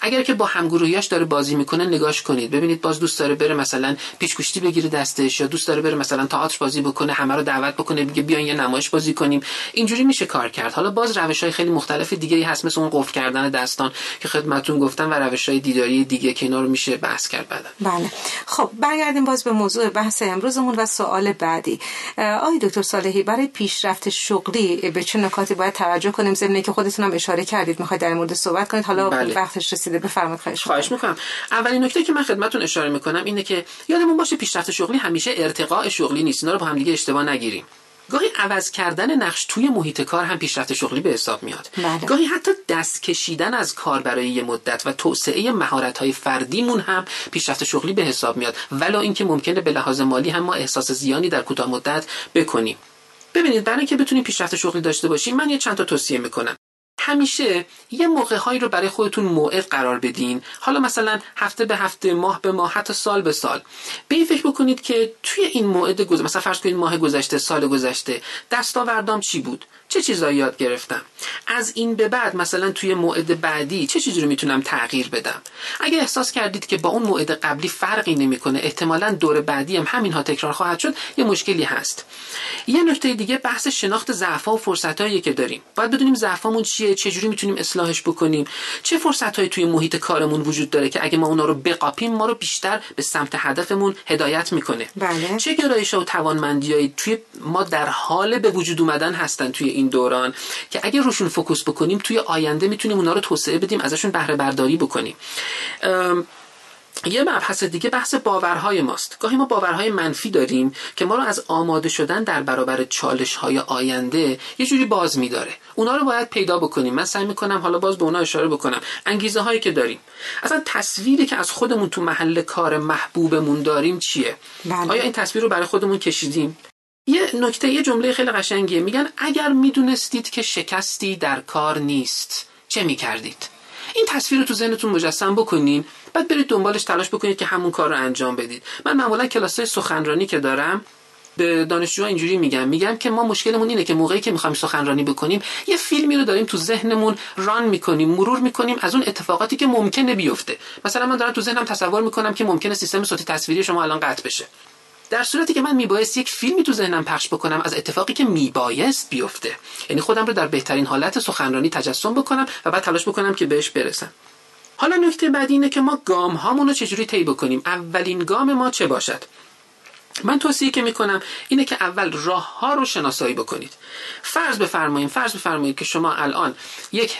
اگر که با همگروهیاش داره بازی می‌کنه نگاش کنید. ببینید باز دوست داره بره مثلا پیچگوشتی بگیره دستش یا دوست داره بره مثلا تئاتر بازی بکنه همه رو دعوت بکنه بگه بیاین یه نمایش بازی کنیم. اینجوری میشه کار کرد. حالا باز روش های خیلی مختلف دیگه هست مثل اون قفل کردن دستان که خدمتتون گفتم و روش های دیداری دیگه رو میشه بحث کرد بعدا. بله. خب برگردیم باز به موضوع بحث امروزمون و سوال بعدی. آقای دکتر صالحی برای پیشرفت شغلی به چه نکاتی باید توجه کنیم؟ ضمن که خودتون هم اشاره کردید می‌خواید در مورد صحبت کنید. حالا بله. وقتش رسیده بفرمایید خواهش خواهش می‌کنم. اولین نکته که من خدمتتون اشاره می‌کنم اینه که یادمون باشه پیشرفت شغلی همیشه ارتقاء شغلی نیست. اینا رو با هم دیگه اشتباه نگیریم. گاهی عوض کردن نقش توی محیط کار هم پیشرفت شغلی به حساب میاد. بله. گاهی حتی دست کشیدن از کار برای یه مدت و توسعه مهارت های فردیمون هم پیشرفت شغلی به حساب میاد. ولی اینکه ممکنه به لحاظ مالی هم ما احساس زیانی در کوتاه مدت بکنیم. ببینید برای اینکه بتونیم پیشرفت شغلی داشته باشیم من یه چند تا توصیه می‌کنم. همیشه یه موقع هایی رو برای خودتون موعد قرار بدین. حالا مثلا هفته به هفته ماه به ماه حتی سال به سال. به این فکر بکنید که توی این موعد گذشته مثلا فرض کنید ماه گذشته سال گذشته دستاوردام چی بود؟ چه چیزایی یاد گرفتم؟ از این به بعد مثلا توی موعد بعدی چه چیزی رو می‌تونم تغییر بدم؟ اگه احساس کردید که با اون موعد قبلی فرقی نمی‌کنه احتمالا دور بعدی هم همین ها تکرار خواهد شد یه مشکلی هست. یه نکته دیگه بحث شناخت ضعف و فرصتایی که داریم. باید بدونیم ضعفمون چیه چه جوری می‌تونیم اصلاحش بکنیم؟ چه فرصتهایی توی محیط کارمون وجود داره که اگه ما اونا رو بقاپیم ما رو بیشتر به سمت هدفمون هدایت می‌کنه؟ بله. چه گرایش و توانمندیایی توی ما در حال به وجود اومدن هستن توی این دوران که اگه روشون فوکوس بکنیم توی آینده می‌تونیم اونا رو توسعه بدیم ازشون بهره برداری بکنیم یه مبحث دیگه بحث باورهای ماست. گاهی ما باورهای منفی داریم که ما رو از آماده شدن در برابر چالش های آینده یه جوری باز میداره. اونا رو باید پیدا بکنیم. من سعی می‌کنم حالا باز به اونا اشاره بکنم. انگیزه هایی که داریم. اصلا تصویری که از خودمون تو محل کار محبوبمون داریم چیه؟ بله. آیا این تصویر رو برای خودمون کشیدیم؟ یه نکته یه جمله خیلی قشنگیه. میگن اگر می‌دونستید که شکستی در کار نیست چه می‌کردید؟ این تصویر رو تو ذهنتون مجسم بکنین بعد برید دنبالش تلاش بکنید که همون کار رو انجام بدید. من معمولا کلاسای سخنرانی که دارم به دانشجوها اینجوری میگم. میگم که ما مشکلمون اینه که موقعی که می‌خوایم سخنرانی بکنیم یه فیلمی رو داریم تو ذهنمون ران می‌کنیم مرور می‌کنیم از اون اتفاقاتی که ممکنه بیفته. مثلا من دارم تو ذهنم تصور می‌کنم که ممکنه سیستم صوتی تصویری شما الان قطع بشه. در صورتی که من میبایست یک فیلمی تو ذهنم پخش بکنم از اتفاقی که میبایست بیفته. یعنی خودم رو در بهترین حالت سخنرانی تجسم بکنم و بعد تلاش بکنم که بهش برسم. حالا نکته بعدی اینه که ما گام هامون رو چجوری طی بکنیم؟ اولین گام ما چه باشد؟ من توصیه که می‌کنم اینه که اول راه ها رو شناسایی بکنید. فرض بفرمایید فرض بفرمایید که شما الان یک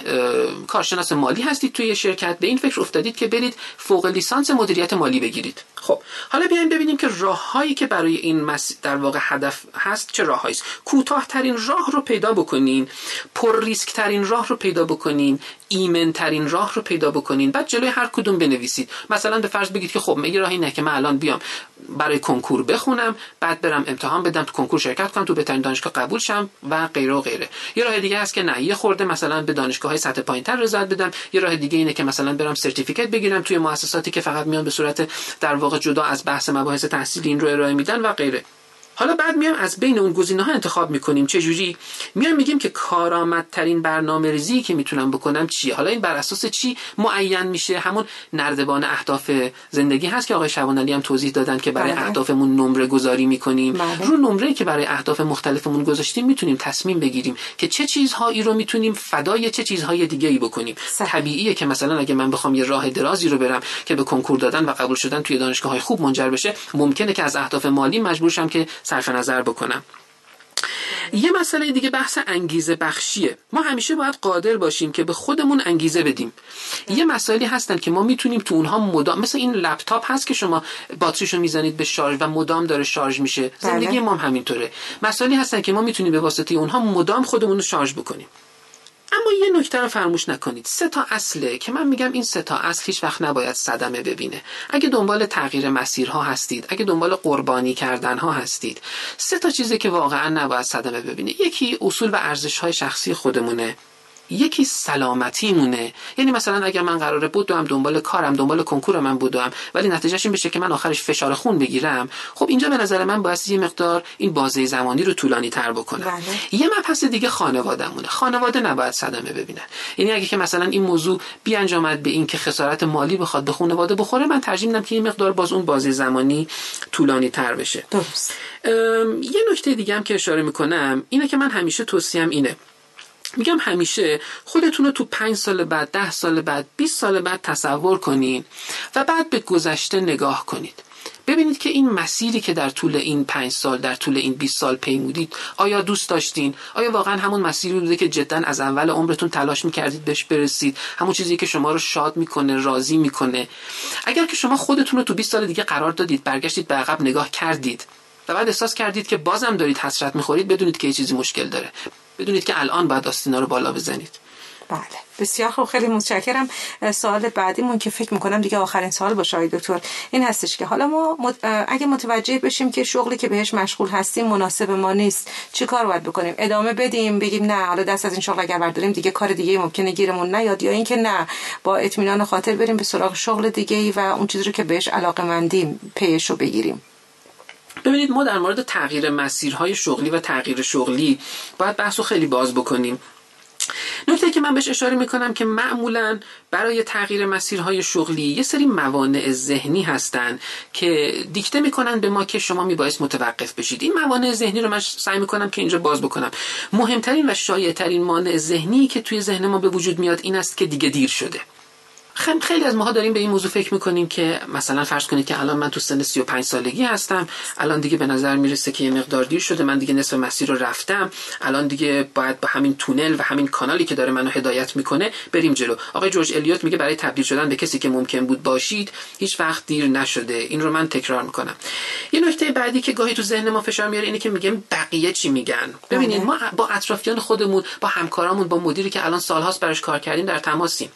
کارشناس مالی هستید توی شرکت به این فکر افتادید که برید فوق لیسانس مدیریت مالی بگیرید. خب حالا بیایم ببینیم که راههایی که برای این مس... در واقع هدف هست چه راههایی است. کوتاهترین راه رو پیدا بکنین پر ریسک ترین راه رو پیدا بکنین ایمن ترین راه رو پیدا بکنین بعد جلوی هر کدوم بنویسید. مثلا به فرض بگید که خب میگه راهی نه که من الان بیام برای کنکور بخونم بعد برم امتحان بدم تو کنکور شرکت کنم تو بهترین دانشگاه قبول شم و غیره و غیره. یه راه دیگه هست که نه یه خورده مثلا به دانشگاه های سطح پایینتر رضایت بدم. یه راه دیگه اینه که مثلا برم سرتیفیکت بگیرم توی مؤسساتی که فقط میان به صورت در واقع جدا از بحث مباحث تحصیلی این رو ارائه میدن و غیره. حالا بعد میام از بین اون گزینه ها انتخاب می‌کنیم. چه جوری میام میگیم که کارآمدترین برنامه ریزی که می‌تونم بکنم چیه؟ حالا این بر اساس چی معین میشه؟ همون نردبان اهداف زندگی هست که آقای شبانعلی هم توضیح دادن که برای بله. اهدافمون نمره گذاری می‌کنیم. بله. رو نمره که برای اهداف مختلفمون گذاشتیم می‌تونیم تصمیم بگیریم که چه چیزهایی رو می‌تونیم فدای چه چیزهای دیگه ای بکنیم طبیعیه که مثلا اگه من بخوام یه راه درازی رو برم که به کنکور دادن و قبول شدن توی دانشگاه های خوب منجر بشه ممکنه که از اهداف مالی مجبور شم که صرف نظر بکنم. یه مسئله دیگه بحث انگیزه بخشیه. ما همیشه باید قادر باشیم که به خودمون انگیزه بدیم. یه مسائلی هستن که ما می‌تونیم تو اونها مدام مثل این لپتاپ هست که شما باتریشو می‌زنید به شارژ و مدام داره شارژ میشه. بله. زندگی ما هم همینطوره. مسائلی هستن که ما می‌تونیم به واسطه اونها مدام خودمون رو شارژ بکنیم. اما یه نکته رو فراموش نکنید. سه تا اصله که من میگم این سه تا اصل هیچ وقت نباید صدمه ببینه. اگه دنبال تغییر مسیرها هستید اگه دنبال قربانی کردن ها هستید سه تا چیزی که واقعا نباید صدمه ببینه یکی اصول و ارزش های شخصی خودمونه. یکی سلامتی مونه. یعنی مثلا اگر من قراره بودم دنبال کارم دنبال کنکور من بودم ولی نتیجهش این بشه که من آخرش فشار خون بگیرم خب اینجا به نظر من باید یه مقدار این بازه زمانی رو طولانی تر بکنم. بله. یه مبحث دیگه خانوادهمونه. خانواده نباید صدمه ببینن. یعنی اگه که مثلا این موضوع بیانجامد به این که خسارت مالی بخواد به خانواده بخوره من ترجیح میدم که این مقدار باز اون بازه زمانی طولانی تر بشه. درست. یه نکته دیگه هم که اشاره می‌کنم اینه که من همیشه توصیم اینه. میگم همیشه خودتون رو تو پنج سال بعد ده سال بعد 20 سال بعد تصور کنین و بعد به گذشته نگاه کنید. ببینید که این مسیری که در طول این پنج سال در طول این 20 سال پیمودید آیا دوست داشتین؟ آیا واقعا همون مسیری بوده که جدا از اول عمرتون تلاش می‌کردید بهش برسید؟ همون چیزی که شما رو شاد می‌کنه راضی می‌کنه. اگر که شما خودتون رو تو 20 سال دیگه قرار دادید برگشتید به عقب نگاه کردید. و بعد احساس کردید که بازم دارید حسرت می‌خورید بدونید که یه چیزی مشکل داره. بدونید که الان باید آستینا رو بالا بزنید. بله. بسیار خوب. خیلی متشکرم. سوال بعدیمون که فکر می‌کنم دیگه آخرین سوال باشه آقای دکتر. این هستش که حالا ما اگه متوجه بشیم که شغلی که بهش مشغول هستیم مناسب ما نیست چی کار باید بکنیم؟ ادامه بدیم بگیم نه حالا دست از این شغل اگر برداریم دیگه کار دیگه ممکنه گیرمون نیاد یا اینکه نه با اطمینان خاطر بریم به سراغ شغل دیگه و اون چیزی رو که بهش علاقه مندیم بگیریم. ببینید ما در مورد تغییر مسیرهای شغلی و تغییر شغلی باید بحث خیلی باز بکنیم. نکته که من بهش اشاره می‌کنم که معمولا برای تغییر مسیرهای شغلی یه سری موانع ذهنی هستن که دیکته می‌کنن به ما که شما میبایست متوقف بشید. این موانع ذهنی رو من سعی می‌کنم که اینجا باز بکنم. مهمترین و شایعترین مانع ذهنی که توی ذهن ما به وجود میاد این است که دیگه دیر شده. خیلی از ماها داریم به این موضوع فکر می‌کنیم که مثلا فرض کنید که الان من تو سن 35 سالگی هستم. الان دیگه به نظر می‌رسه که یه مقدار دیر شده من دیگه نصف مسیر رو رفتم. الان دیگه باید با همین تونل و همین کانالی که داره منو هدایت می‌کنه بریم جلو. آقای جورج الیوت میگه برای تبدیل شدن به کسی که ممکن بود باشید هیچ وقت دیر نشده. این رو من تکرار می‌کنم. یه نکته بعدی که گاهی تو ذهن ما فشار میاره اینه که میگیم بقیه چی میگن؟ ببینید ما با اطرافیان خودمون با همکارامون با مدیری که الان سالهاست براش کار کردیم در تماسیم.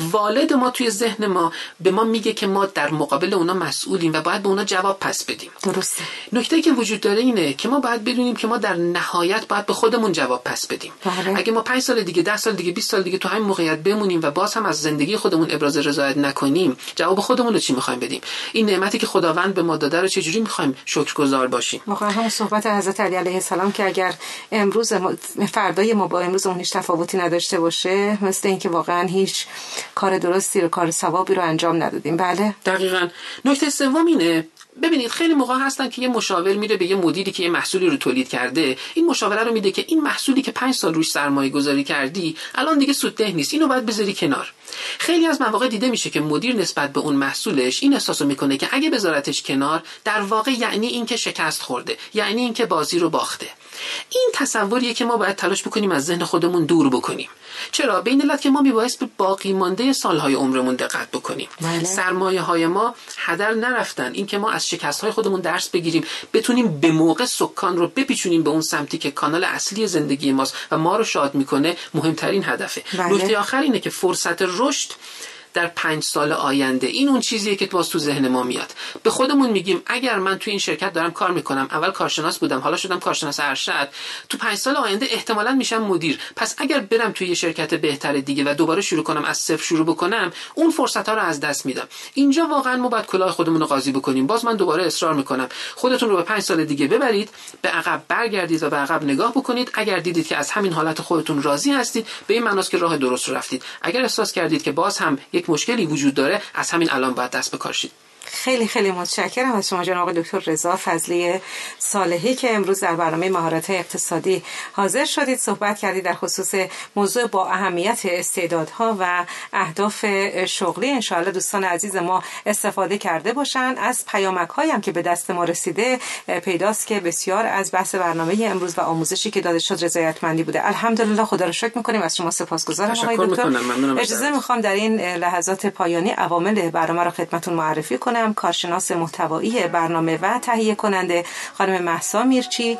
والد ما توی ذهن ما به ما میگه که ما در مقابل اونا مسئولیم و باید به اونا جواب پس بدیم. درسته. نکته که وجود داره اینه که ما باید بدونیم که ما در نهایت باید به خودمون جواب پس بدیم. بله. اگه ما 5 سال دیگه 10 سال دیگه 20 سال دیگه تو همین موقعیت بمونیم و باز هم از زندگی خودمون ابراز رضایت نکنیم جواب خودمون رو چی می‌خوایم بدیم؟ این نعمتی که خداوند به ما داده رو چجوری می‌خوایم شکرگزار باشیم؟ واقعا هم صحبت حضرت علی علیه السلام که اگر امروز ما فردای ما با امروز اون هیچ تفاوتی نداشته باشه مثل اینکه واقعا هیچ کار درستی رو کار ثوابی رو انجام ندادیم. بله. دقیقا. نکته سوم اینه ببینید خیلی موقع هستن که یه مشاور میره به یه مدیری که یه محصولی رو تولید کرده. این مشاوره رو میده که این محصولی که پنج سال روش سرمایه گذاری کردی الان دیگه سودده نیست اینو باید بذاری کنار. خیلی از مواقع دیده میشه که مدیر نسبت به اون محصولش این احساسو می‌کنه که اگه بذارتش کنار در واقع یعنی اینکه شکست خورده یعنی اینکه بازی رو باخته. این تصوریه که ما باید تلاش بکنیم از ذهن خودمون دور بکنیم. چرا؟ به این علت که ما میبایست به باقی مانده سالهای عمرمون دقت بکنیم. بله. سرمایه های ما هدر نرفتن. این که ما از شکست های خودمون درس بگیریم بتونیم به موقع سکان رو بپیچونیم به اون سمتی که کانال اصلی زندگی ماست و ما رو شاد می‌کنه مهمترین هدفه. بله. نکته آخر اینه که فرصت رشد در پنج سال آینده. این اون چیزیه که باز تو ذهن ما میاد. به خودمون میگیم اگر من تو این شرکت دارم کار می‌کنم اول کارشناس بودم حالا شدم کارشناس ارشد تو پنج سال آینده احتمالا میشم مدیر. پس اگر برم توی یه شرکت بهتر دیگه و دوباره شروع کنم از صفر شروع بکنم اون فرصت ها رو از دست میدم. اینجا واقعا ما باید کلاه خودمون رو قاضی بکنیم. باز من دوباره اصرار می‌کنم. خودتون رو به پنج سال دیگه ببرید به عقب برگردید و به عقب نگاه بکنید. اگر دیدید که از همین حالت خودتون راضی هستید به این معناست که راه درست رو رفتید. اگر احساس کردید که باز هم یک مشکلی وجود داره از همین الان باید دست به خیلی خیلی متشکرم از شما جناب دکتر رضا فضلی صالحی که امروز در برنامه مهارت اقتصادی حاضر شدید صحبت کردید در خصوص موضوع با اهمیت استعدادها و اهداف شغلی. انشاءالله دوستان عزیز ما استفاده کرده باشن. از پیامک هم که به دست ما رسیده پیداست که بسیار از بحث برنامه امروز و آموزشی که داده شد رضایتمندی بوده. الحمدلله خدا رو شکر می‌کنیم. از شما سپاسگزارم آقای دکتر. اجازه می‌خوام در این لحظات پایانی عوامل برنامه رو خدمتتون معرفی کنم. کارشناس محتوایی برنامه و تهیه کننده خانم محسا میرچی.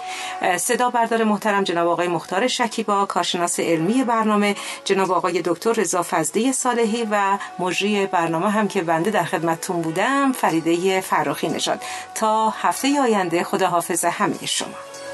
صدا بردار محترم جناب آقای مختار شکیبا کارشناس علمی برنامه جناب آقای دکتر رضا فضلی صالحی و مجری برنامه هم که بنده در خدمتتون بودم فریده فراخی نژاد. تا هفته آینده خدا حافظ همه شما.